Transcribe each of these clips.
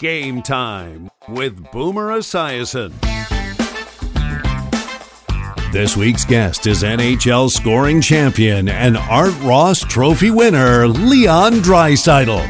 Game Time with Boomer Esiason. This week's guest is NHL scoring champion and Art Ross Trophy winner Leon Draisaitl.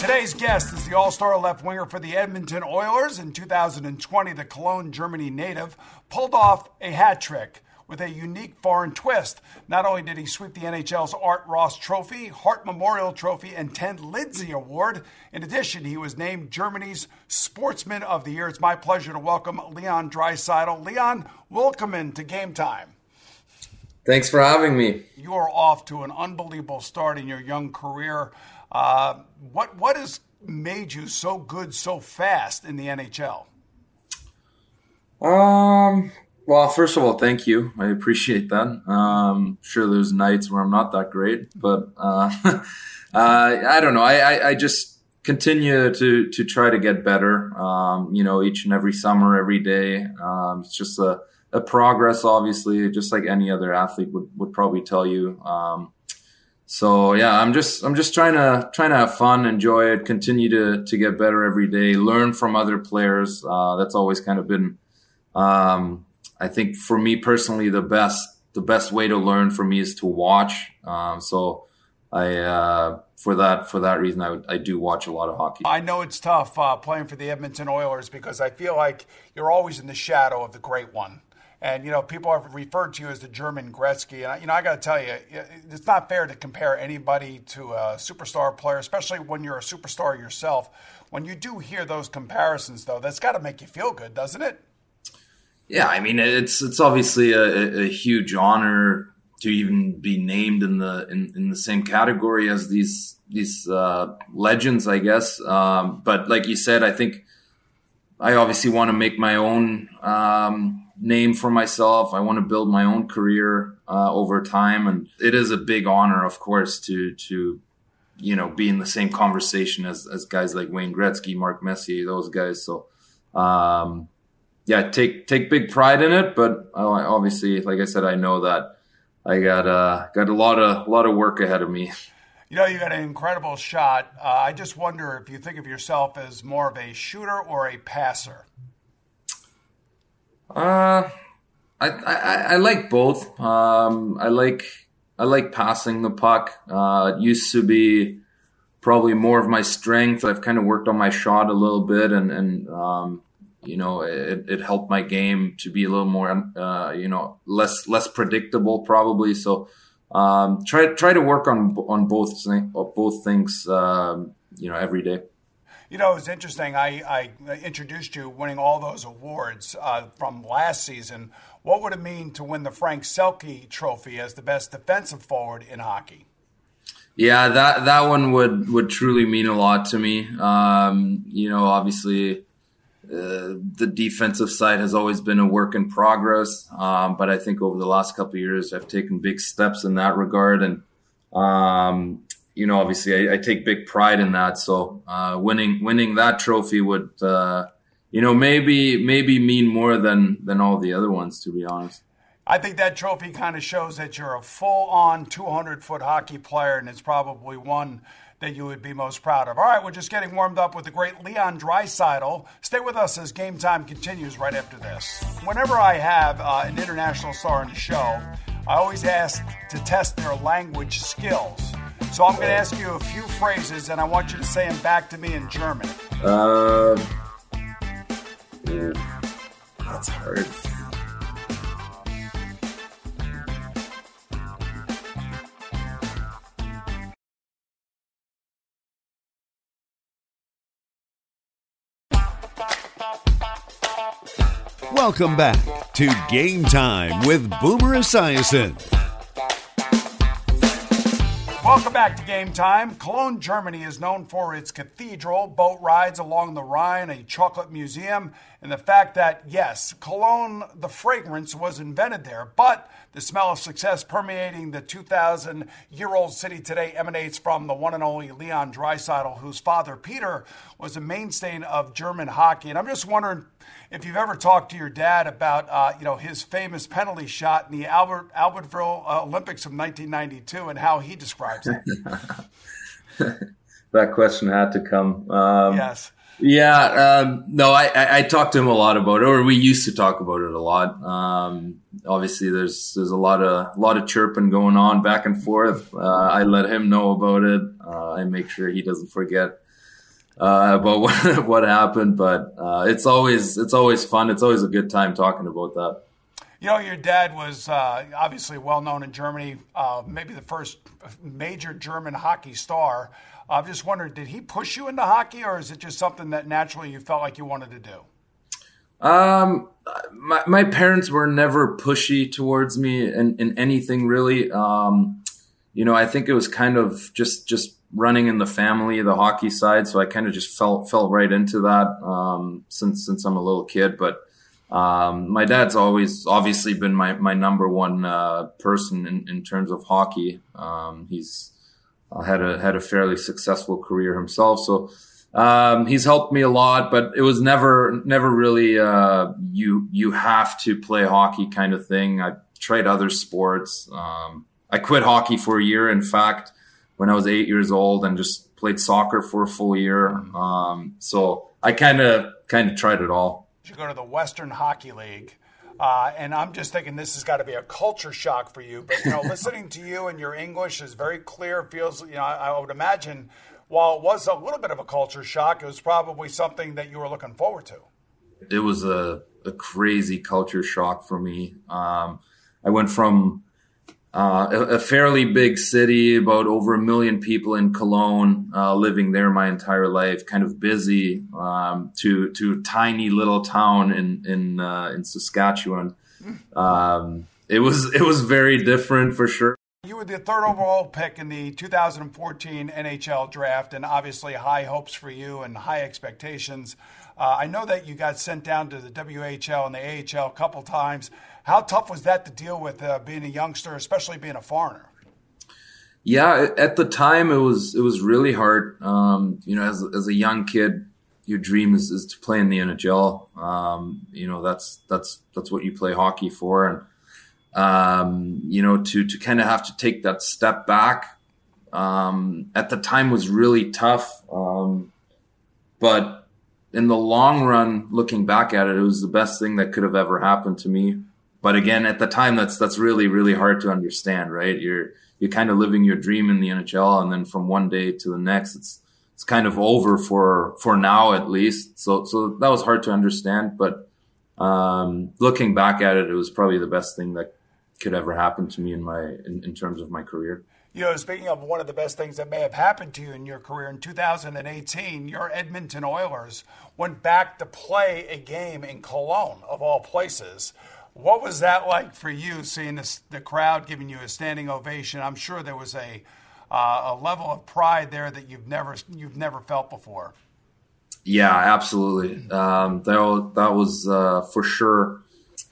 Today's guest is the all-star left winger for the Edmonton Oilers. In 2020, the Cologne, Germany native pulled off a hat trick with a unique foreign twist. Not only did he sweep the NHL's Art Ross Trophy, Hart Memorial Trophy, and Ted Lindsay Award, in addition, he was named Germany's Sportsman of the Year. It's my pleasure to welcome Leon Draisaitl. Leon, welcome into Game Time. Thanks for having me. You are off to an unbelievable start in your young career. Uh, what what has made you so good so fast in the NHL? Um, well, first of all, thank you. I appreciate that. Um, sure, there's nights where I'm not that great, but uh, uh, I don't know. I, I, I, just continue to to try to get better. Um, you know, each and every summer, every day. Um, it's just a, a, progress, obviously, just like any other athlete would, would probably tell you. Um, so yeah, I'm just I'm just trying to trying to have fun, enjoy it, continue to to get better every day, learn from other players. Uh, that's always kind of been um, I think for me personally, the best the best way to learn for me is to watch. Um, so I uh, for that for that reason, I, I do watch a lot of hockey. I know it's tough uh, playing for the Edmonton Oilers because I feel like you're always in the shadow of the great one. And you know, people have referred to you as the German Gretzky. And you know, I got to tell you, it's not fair to compare anybody to a superstar player, especially when you're a superstar yourself. When you do hear those comparisons, though, that's got to make you feel good, doesn't it? Yeah, I mean it's it's obviously a, a huge honor to even be named in the in, in the same category as these these uh, legends, I guess. Um, but like you said, I think I obviously want to make my own um, name for myself. I want to build my own career uh, over time, and it is a big honor, of course, to to you know be in the same conversation as as guys like Wayne Gretzky, Mark Messier, those guys. So. Um, yeah, take take big pride in it. But obviously, like I said, I know that I got uh, got a lot of a lot of work ahead of me. You know, you got an incredible shot. Uh, I just wonder if you think of yourself as more of a shooter or a passer. Uh, I I, I like both. Um, I like I like passing the puck. Uh, it used to be probably more of my strength. I've kind of worked on my shot a little bit, and and um, you know, it, it helped my game to be a little more, uh, you know, less less predictable probably. So um, try try to work on on both both things, um, you know, every day. You know, it's interesting. I, I introduced you winning all those awards uh, from last season. What would it mean to win the Frank Selke Trophy as the best defensive forward in hockey? Yeah, that that one would would truly mean a lot to me. Um, you know, obviously uh, the defensive side has always been a work in progress, um, but I think over the last couple years, I've taken big steps in that regard, and um, you know, obviously, I, I, take big pride in that. So, uh, winning winning that trophy would, uh, you know, maybe maybe mean more than than all the other ones, to be honest. I think that trophy kind of shows that you're a full on 200 foot hockey player, and it's probably one that you would be most proud of. All right, we're just getting warmed up with the great Leon Draisaitl. Stay with us as game time continues right after this. Whenever I have uh, an international star on the show, I always ask to test their language skills. So I'm going to ask you a few phrases, and I want you to say them back to me in German. Uh, Welcome back to Game Time with Boomer Esiason. Welcome back to Game Time. Cologne, Germany is known for its cathedral, boat rides along the Rhine, a chocolate museum, and the fact that, yes, cologne, the fragrance was invented there, but the smell of success permeating the 2,000 year old city today emanates from the one and only Leon Draisaitl, whose father, Peter, was a mainstay of German hockey. And I'm just wondering if you've ever talked to your dad about, uh, you know, his famous penalty shot in the Albert Albertville uh, Olympics of 1992 and how he describes it. that question had to come. Um, yes. Yeah, um, no, I, I, I talked to him a lot about it, or we used to talk about it a lot. Um, obviously, there's there's a lot of a lot of chirping going on back and forth. Uh, I let him know about it. Uh, I make sure he doesn't forget uh, about what what happened. But uh, it's always it's always fun. It's always a good time talking about that. You know, your dad was uh, obviously well known in Germany, uh, maybe the first major German hockey star. I'm just wondering, did he push you into hockey, or is it just something that naturally you felt like you wanted to do? Um, my, my parents were never pushy towards me in, in anything really. Um, you know, I think it was kind of just just running in the family, the hockey side. So I kind of just fell fell right into that um, since since I'm a little kid. But um, my dad's always obviously been my my number one uh, person in, in terms of hockey. Um, he's uh, had a had a fairly successful career himself. So um, he's helped me a lot, but it was never never really uh, you you have to play hockey kind of thing. I tried other sports. Um, I quit hockey for a year. In fact, when I was eight years old, and just played soccer for a full year. Um, so I kind of kind of tried it all. You go to the Western Hockey League. Uh, and I'm just thinking this has got to be a culture shock for you. But you know, listening to you and your English is very clear. Feels you know, I, I, would imagine while it was a little bit of a culture shock, it was probably something that you were looking forward to. It was a, a crazy culture shock for me. Um, I went from uh, a, a, fairly big city, about over a million people in Cologne, uh, living there my entire life, kind of busy, um, to to a tiny little town in in uh, in Saskatchewan. Um, it was it was very different for sure. You were the third overall pick in the 2014 NHL draft, and obviously high hopes for you and high expectations. Uh, I know that you got sent down to the WHL and the AHL a couple times. How tough was that to deal with uh, being a youngster, especially being a foreigner? Yeah, at the time it was it was really hard. Um, you know, as as a young kid, your dream is, is to play in the NHL. Um, you know, that's that's that's what you play hockey for, and um, you know, to to kind of have to take that step back um, at the time was really tough. Um, but in the long run, looking back at it, it was the best thing that could have ever happened to me but again, at the time, that's that's really really hard to understand, right? You're you're kind of living your dream in the NHL, and then from one day to the next, it's it's kind of over for for now at least. So so that was hard to understand, but um, looking back at it, it was probably the best thing that could ever happen to me in my in, in terms of my career. You know, speaking of one of the best things that may have happened to you in your career in 2018, your Edmonton Oilers went back to play a game in Cologne, of all places. What was that like for you, seeing this, the crowd giving you a standing ovation? I'm sure there was a uh, a level of pride there that you've never you've never felt before. Yeah, absolutely. Um, that that was uh, for sure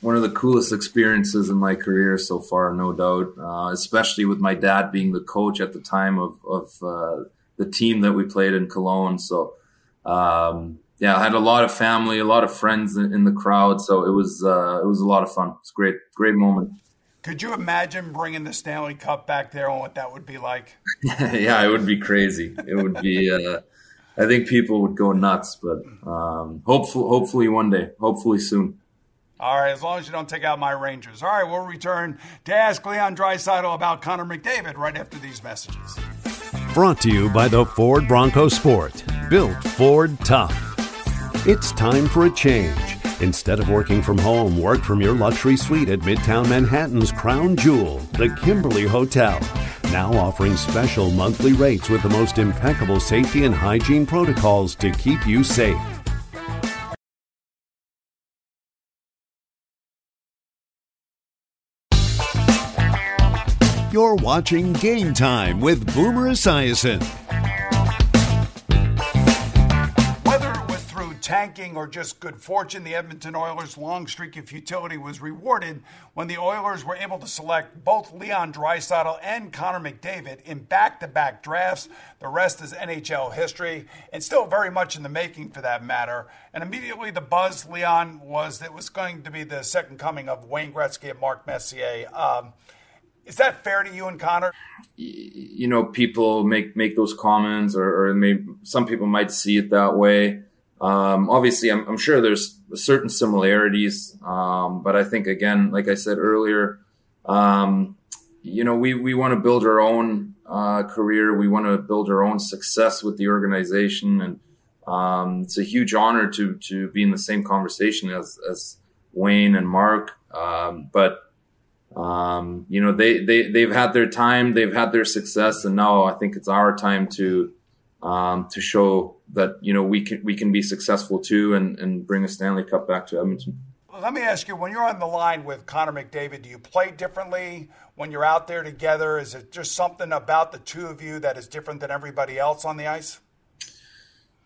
one of the coolest experiences in my career so far, no doubt. Uh, especially with my dad being the coach at the time of of uh, the team that we played in Cologne. So um, yeah, I had a lot of family, a lot of friends in, in the crowd, so it was uh, it was a lot of fun. It's great, great moment. Could you imagine bringing the Stanley Cup back there and what that would be like? yeah, it would be crazy. It would be. Uh, I think people would go nuts, but um, hopefully, hopefully one day, hopefully soon. All right, as long as you don't take out my Rangers. All right, we'll return to ask Leon Draisaitl about Connor McDavid right after these messages. Brought to you by the Ford Bronco Sport, built Ford tough. It's time for a change. Instead of working from home, work from your luxury suite at Midtown Manhattan's crown jewel, the Kimberly Hotel. Now offering special monthly rates with the most impeccable safety and hygiene protocols to keep you safe. You're watching Game Time with Boomer Esiason. Tanking or just good fortune, the Edmonton Oilers' long streak of futility was rewarded when the Oilers were able to select both Leon Draisaitl and Connor McDavid in back-to-back drafts. The rest is NHL history, and still very much in the making for that matter. And immediately the buzz, Leon, was that it was going to be the second coming of Wayne Gretzky and Mark Messier. Um, is that fair to you and Connor? You know, people make make those comments, or, or maybe some people might see it that way. Um, obviously, I'm, I'm, sure there's certain similarities, um, but I think again, like I said earlier, um, you know, we we want to build our own uh, career. We want to build our own success with the organization, and um, it's a huge honor to to be in the same conversation as as Wayne and Mark. Um, but um, you know, they, they, they've had their time, they've had their success, and now I think it's our time to, um, to show that, you know, we can, we can be successful too and, and bring a Stanley Cup back to Edmonton. Let me ask you, when you're on the line with Connor McDavid, do you play differently when you're out there together? Is it just something about the two of you that is different than everybody else on the ice?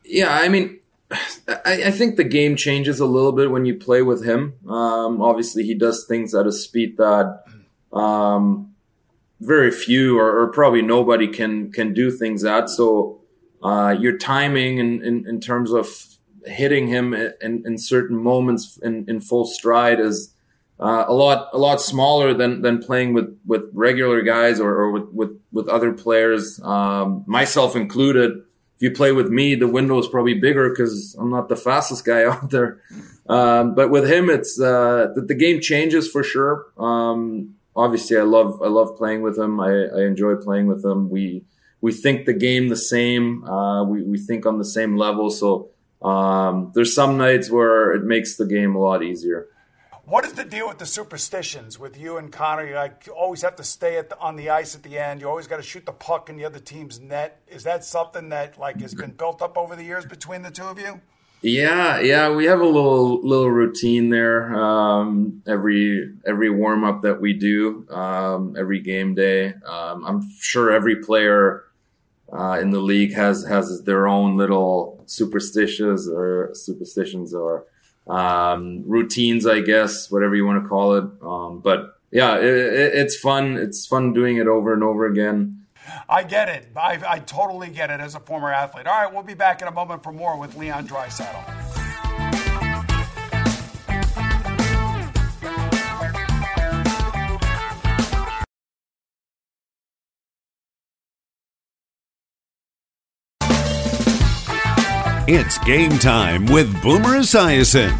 Yeah, I mean, I, I, think the game changes a little bit when you play with him. Um, obviously, he does things at a speed that um, very few or, or, probably nobody can can do things at. So uh, your timing in, in, in, terms of hitting him in, in certain moments in, in full stride is uh, a lot a lot smaller than than playing with with regular guys or, or with, with with other players, um, myself included if you play with me, the window is probably bigger because I'm not the fastest guy out there. Um, but with him, it's uh, the, the, game changes for sure. Um, obviously, I love I love playing with him. I, I, enjoy playing with him. We we think the game the same. Uh, we we think on the same level. So um, there's some nights where it makes the game a lot easier. What is the deal with the superstitions with you and Connor? You like always have to stay the, on the ice at the end. You always got to shoot the puck in the other team's net. Is that something that like has been built up over the years between the two of you? Yeah, yeah, we have a little little routine there. Um, every every warm up that we do, um, every game day. Um, I'm sure every player uh, in the league has has their own little superstitions or superstitions or um, routines, I guess, whatever you want to call it. Um, but yeah, it, it, it's fun. It's fun doing it over and over again. I get it. I, I totally get it as a former athlete. All right, we'll be back in a moment for more with Leon Draisaitl. It's game time with Boomer Esiason.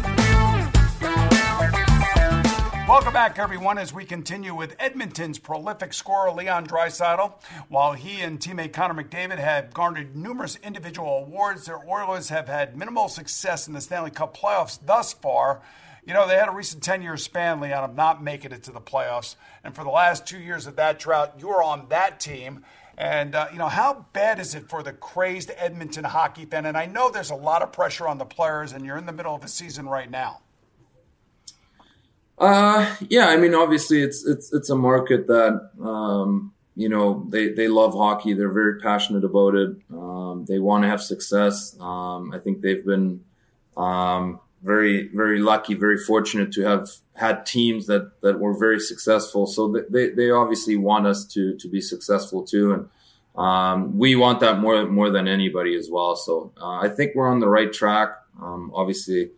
Welcome back, everyone, as we continue with Edmonton's prolific scorer Leon Draisaitl. While he and teammate Connor McDavid have garnered numerous individual awards, their Oilers have had minimal success in the Stanley Cup playoffs thus far. You know, they had a recent 10 year span, Leon, of not making it to the playoffs. And for the last two years of that drought, you were on that team. And, uh, you know, how bad is it for the crazed Edmonton hockey fan? And I know there's a lot of pressure on the players, and you're in the middle of a season right now. Uh, yeah, I mean, obviously, it's it's it's a market that um, you know they they love hockey. They're very passionate about it. Um, they want to have success. Um, I think they've been um, very very lucky, very fortunate to have had teams that that were very successful. So they they obviously want us to to be successful too, and um, we want that more more than anybody as well. So uh, I think we're on the right track. Um, obviously,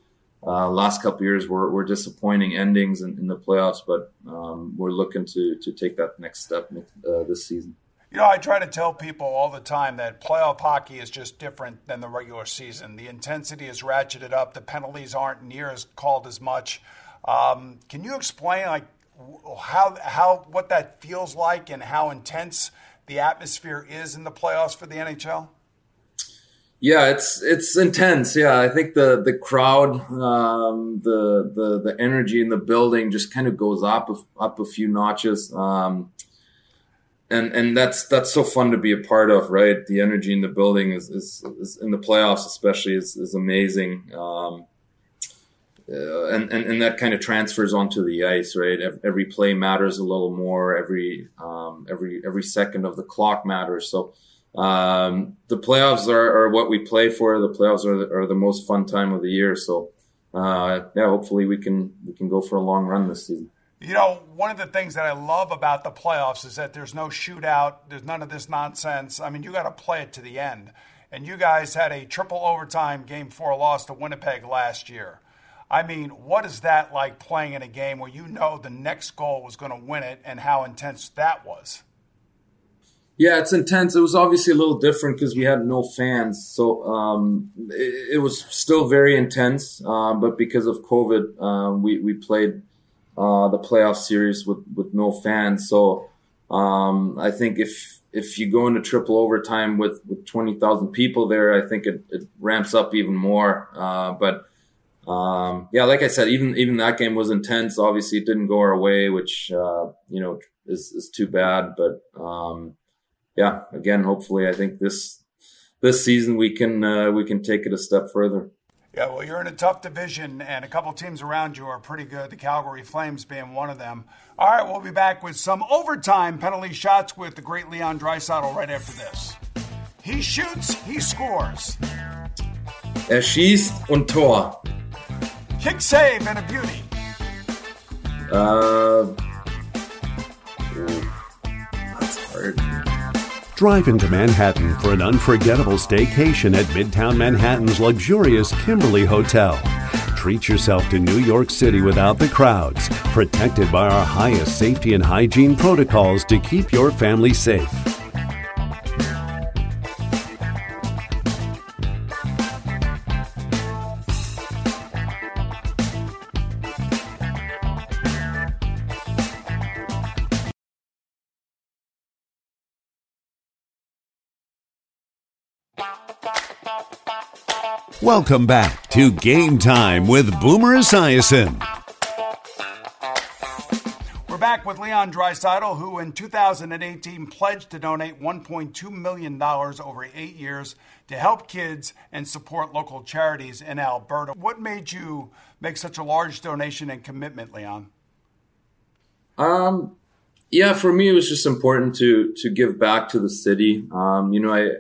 uh, last couple years were, were disappointing endings in, in the playoffs, but um, we're looking to to take that next step uh, this season. You know, I try to tell people all the time that playoff hockey is just different than the regular season. The intensity is ratcheted up. The penalties aren't near as called as much. Um, can you explain, like, how how what that feels like and how intense the atmosphere is in the playoffs for the NHL? Yeah, it's it's intense. Yeah, I think the the crowd, um, the the the energy in the building just kind of goes up up a few notches. Um, and and that's that's so fun to be a part of, right? The energy in the building is, is, is in the playoffs, especially, is, is amazing. Um, uh, and, and and that kind of transfers onto the ice, right? Every play matters a little more. Every um, every every second of the clock matters. So um, the playoffs are, are, what we play for. The playoffs are the, are the most fun time of the year. So, uh, yeah, hopefully we can we can go for a long run this season. You know, one of the things that I love about the playoffs is that there's no shootout. There's none of this nonsense. I mean, you got to play it to the end. And you guys had a triple overtime game four loss to Winnipeg last year. I mean, what is that like playing in a game where you know the next goal was going to win it and how intense that was? Yeah, it's intense. It was obviously a little different because we had no fans, so um, it, it, was still very intense. Uh, but because of COVID, uh, we we played uh, the playoff series with with no fans. So um, I think if if you go into triple overtime with with twenty thousand people there, I think it, it, ramps up even more. Uh, but um, yeah, like I said, even even that game was intense. Obviously, it didn't go our way, which uh, you know is is too bad. But um, yeah, again, hopefully, I think this this season we can uh, we can take it a step further. Yeah, well, you're in a tough division, and a couple teams around you are pretty good. The Calgary Flames being one of them. All right, we'll be back with some overtime penalty shots with the great Leon Draisaitl right after this. He shoots, he scores. Er schießt und Tor. Kick save and a beauty. Uh, that's hard. Drive into Manhattan for an unforgettable staycation at Midtown Manhattan's luxurious Kimberly Hotel. Treat yourself to New York City without the crowds, protected by our highest safety and hygiene protocols to keep your family safe. Welcome back to Game Time with Boomer Esiason. We're back with Leon Draisaitl, who in 2018 pledged to donate $1.2 million over eight years to help kids and support local charities in Alberta. What made you make such a large donation and commitment, Leon? Um, yeah, for me, it was just important to to give back to the city. Um, you know, I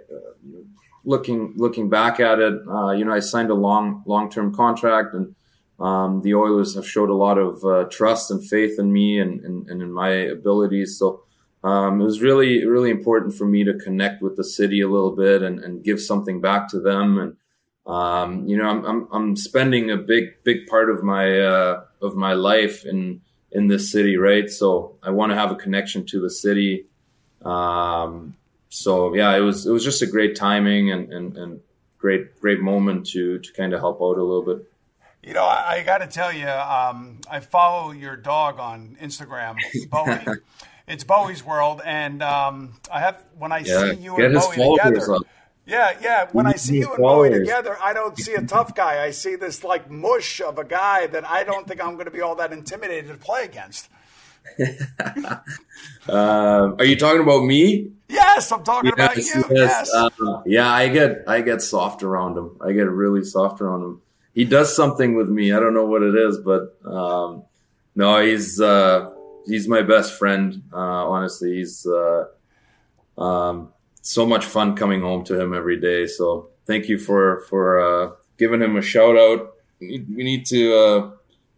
looking looking back at it, uh, you know, I signed a long long term contract, and um, the Oilers have showed a lot of uh, trust and faith in me and, and, and in my abilities. So um, it was really really important for me to connect with the city a little bit and, and give something back to them. And um, you know, I'm, I'm, I'm spending a big big part of my uh, of my life in in this city, right? So I want to have a connection to the city. Um, so yeah, it was it was just a great timing and, and, and great great moment to to kind of help out a little bit. You know, I, I got to tell you, um, I follow your dog on Instagram, Bowie. it's Bowie's World, and um, I have when I yeah, see you and Bowie together. Up. Yeah, yeah. When I see you and Bowie together, I don't see a tough guy. I see this like mush of a guy that I don't think I'm going to be all that intimidated to play against. Uh, are you talking about me? Yes, I'm talking yes, about you. Yes. yes. Um, yeah, I get I get soft around him. I get really soft around him. He does something with me. I don't know what it is, but um, no, he's uh, he's my best friend. Uh, honestly, he's uh, um, so much fun coming home to him every day. So thank you for for uh, giving him a shout out. We need to uh,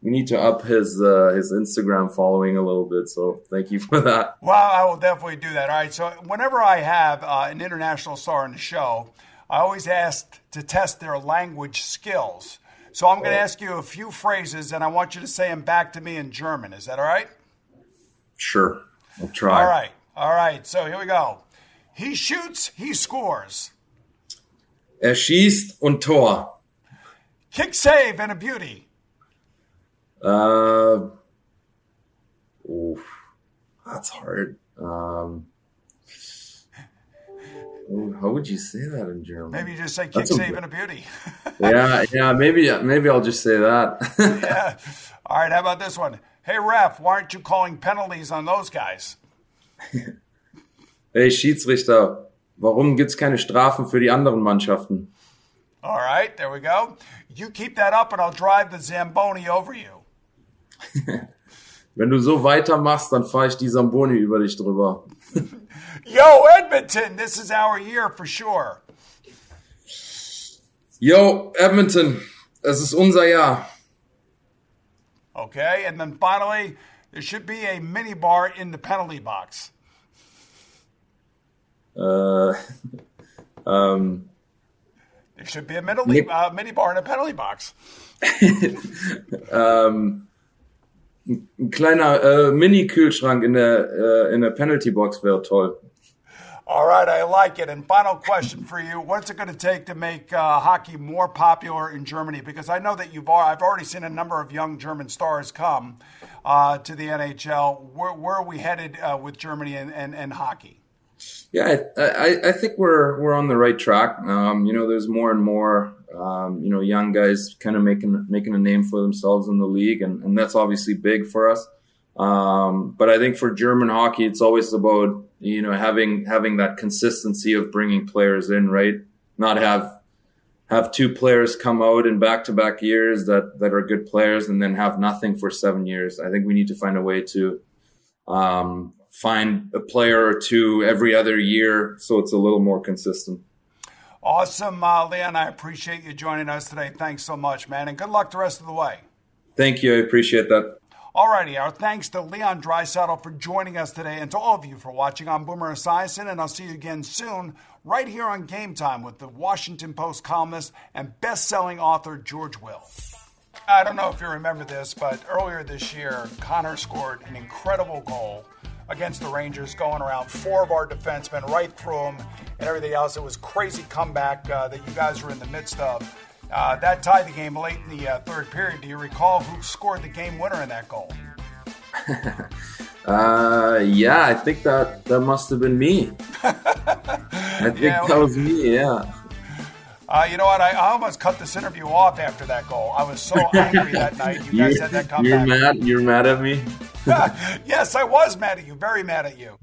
we need to up his uh, his Instagram following a little bit. So thank you for that. Well, I will definitely do that. All right. So whenever I have uh, an international star in the show, I always ask to test their language skills. So I'm going to ask you a few phrases, and I want you to say them back to me in German. Is that all right? Sure. I'll try. All right. All right. So here we go. He shoots, he scores. Er schießt und Tor. Kick save and a beauty. Uh, oof, that's hard. Um, how would you say that in German? Maybe you just say "kick saving a beauty." yeah, yeah, maybe maybe I'll just say that. yeah. All right. How about this one? Hey, ref, why aren't you calling penalties on those guys? hey, Schiedsrichter, warum gibt's keine Strafen für die anderen Mannschaften? All right, there we go. You keep that up, and I'll drive the Zamboni over you. Wenn du so weitermachst, dann fahre ich die Samboni über dich drüber. Yo, Edmonton, this is our year for sure. Yo, Edmonton, es ist unser Jahr. Okay, and then finally, there should be a mini bar in the penalty box. Uh, um, there should be a mini, uh, mini bar in a penalty box. um, ein kleiner äh, Mini-Kühlschrank in der, äh, in der Penalty-Box wäre toll. All right, I like it. And final question for you: What's it going to take to make uh, hockey more popular in Germany? Because I know that you've I've already seen a number of young German stars come uh, to the NHL. Where, where are we headed uh, with Germany and, and, and hockey? Yeah, I, I, I, think we're we're on the right track. Um, you know, there's more and more um, you know young guys kind of making making a name for themselves in the league, and, and that's obviously big for us. Um, but I think for German hockey, it's always about you know having having that consistency of bringing players in, right? Not have have two players come out in back to back years that that are good players and then have nothing for seven years. I think we need to find a way to um, find a player or two every other year so it's a little more consistent. Awesome, uh, Leon. I appreciate you joining us today. Thanks so much, man, and good luck the rest of the way. Thank you. I appreciate that. Alrighty, our thanks to Leon Draisaitl for joining us today and to all of you for watching. I'm Boomer Esiason, and I'll see you again soon right here on Game Time with the Washington Post columnist and best-selling author George Will. I don't know if you remember this, but earlier this year, Connor scored an incredible goal against the Rangers, going around four of our defensemen right through them and everything else. It was crazy comeback uh, that you guys were in the midst of. Uh, that tied the game late in the uh, third period. Do you recall who scored the game winner in that goal? uh, yeah, I think that that must have been me. I think yeah, that was me. Yeah. Uh, you know what? I, I, almost cut this interview off after that goal. I was so angry that night. You guys had that comeback. You're mad. You're mad at me. yes, I was mad at you. Very mad at you.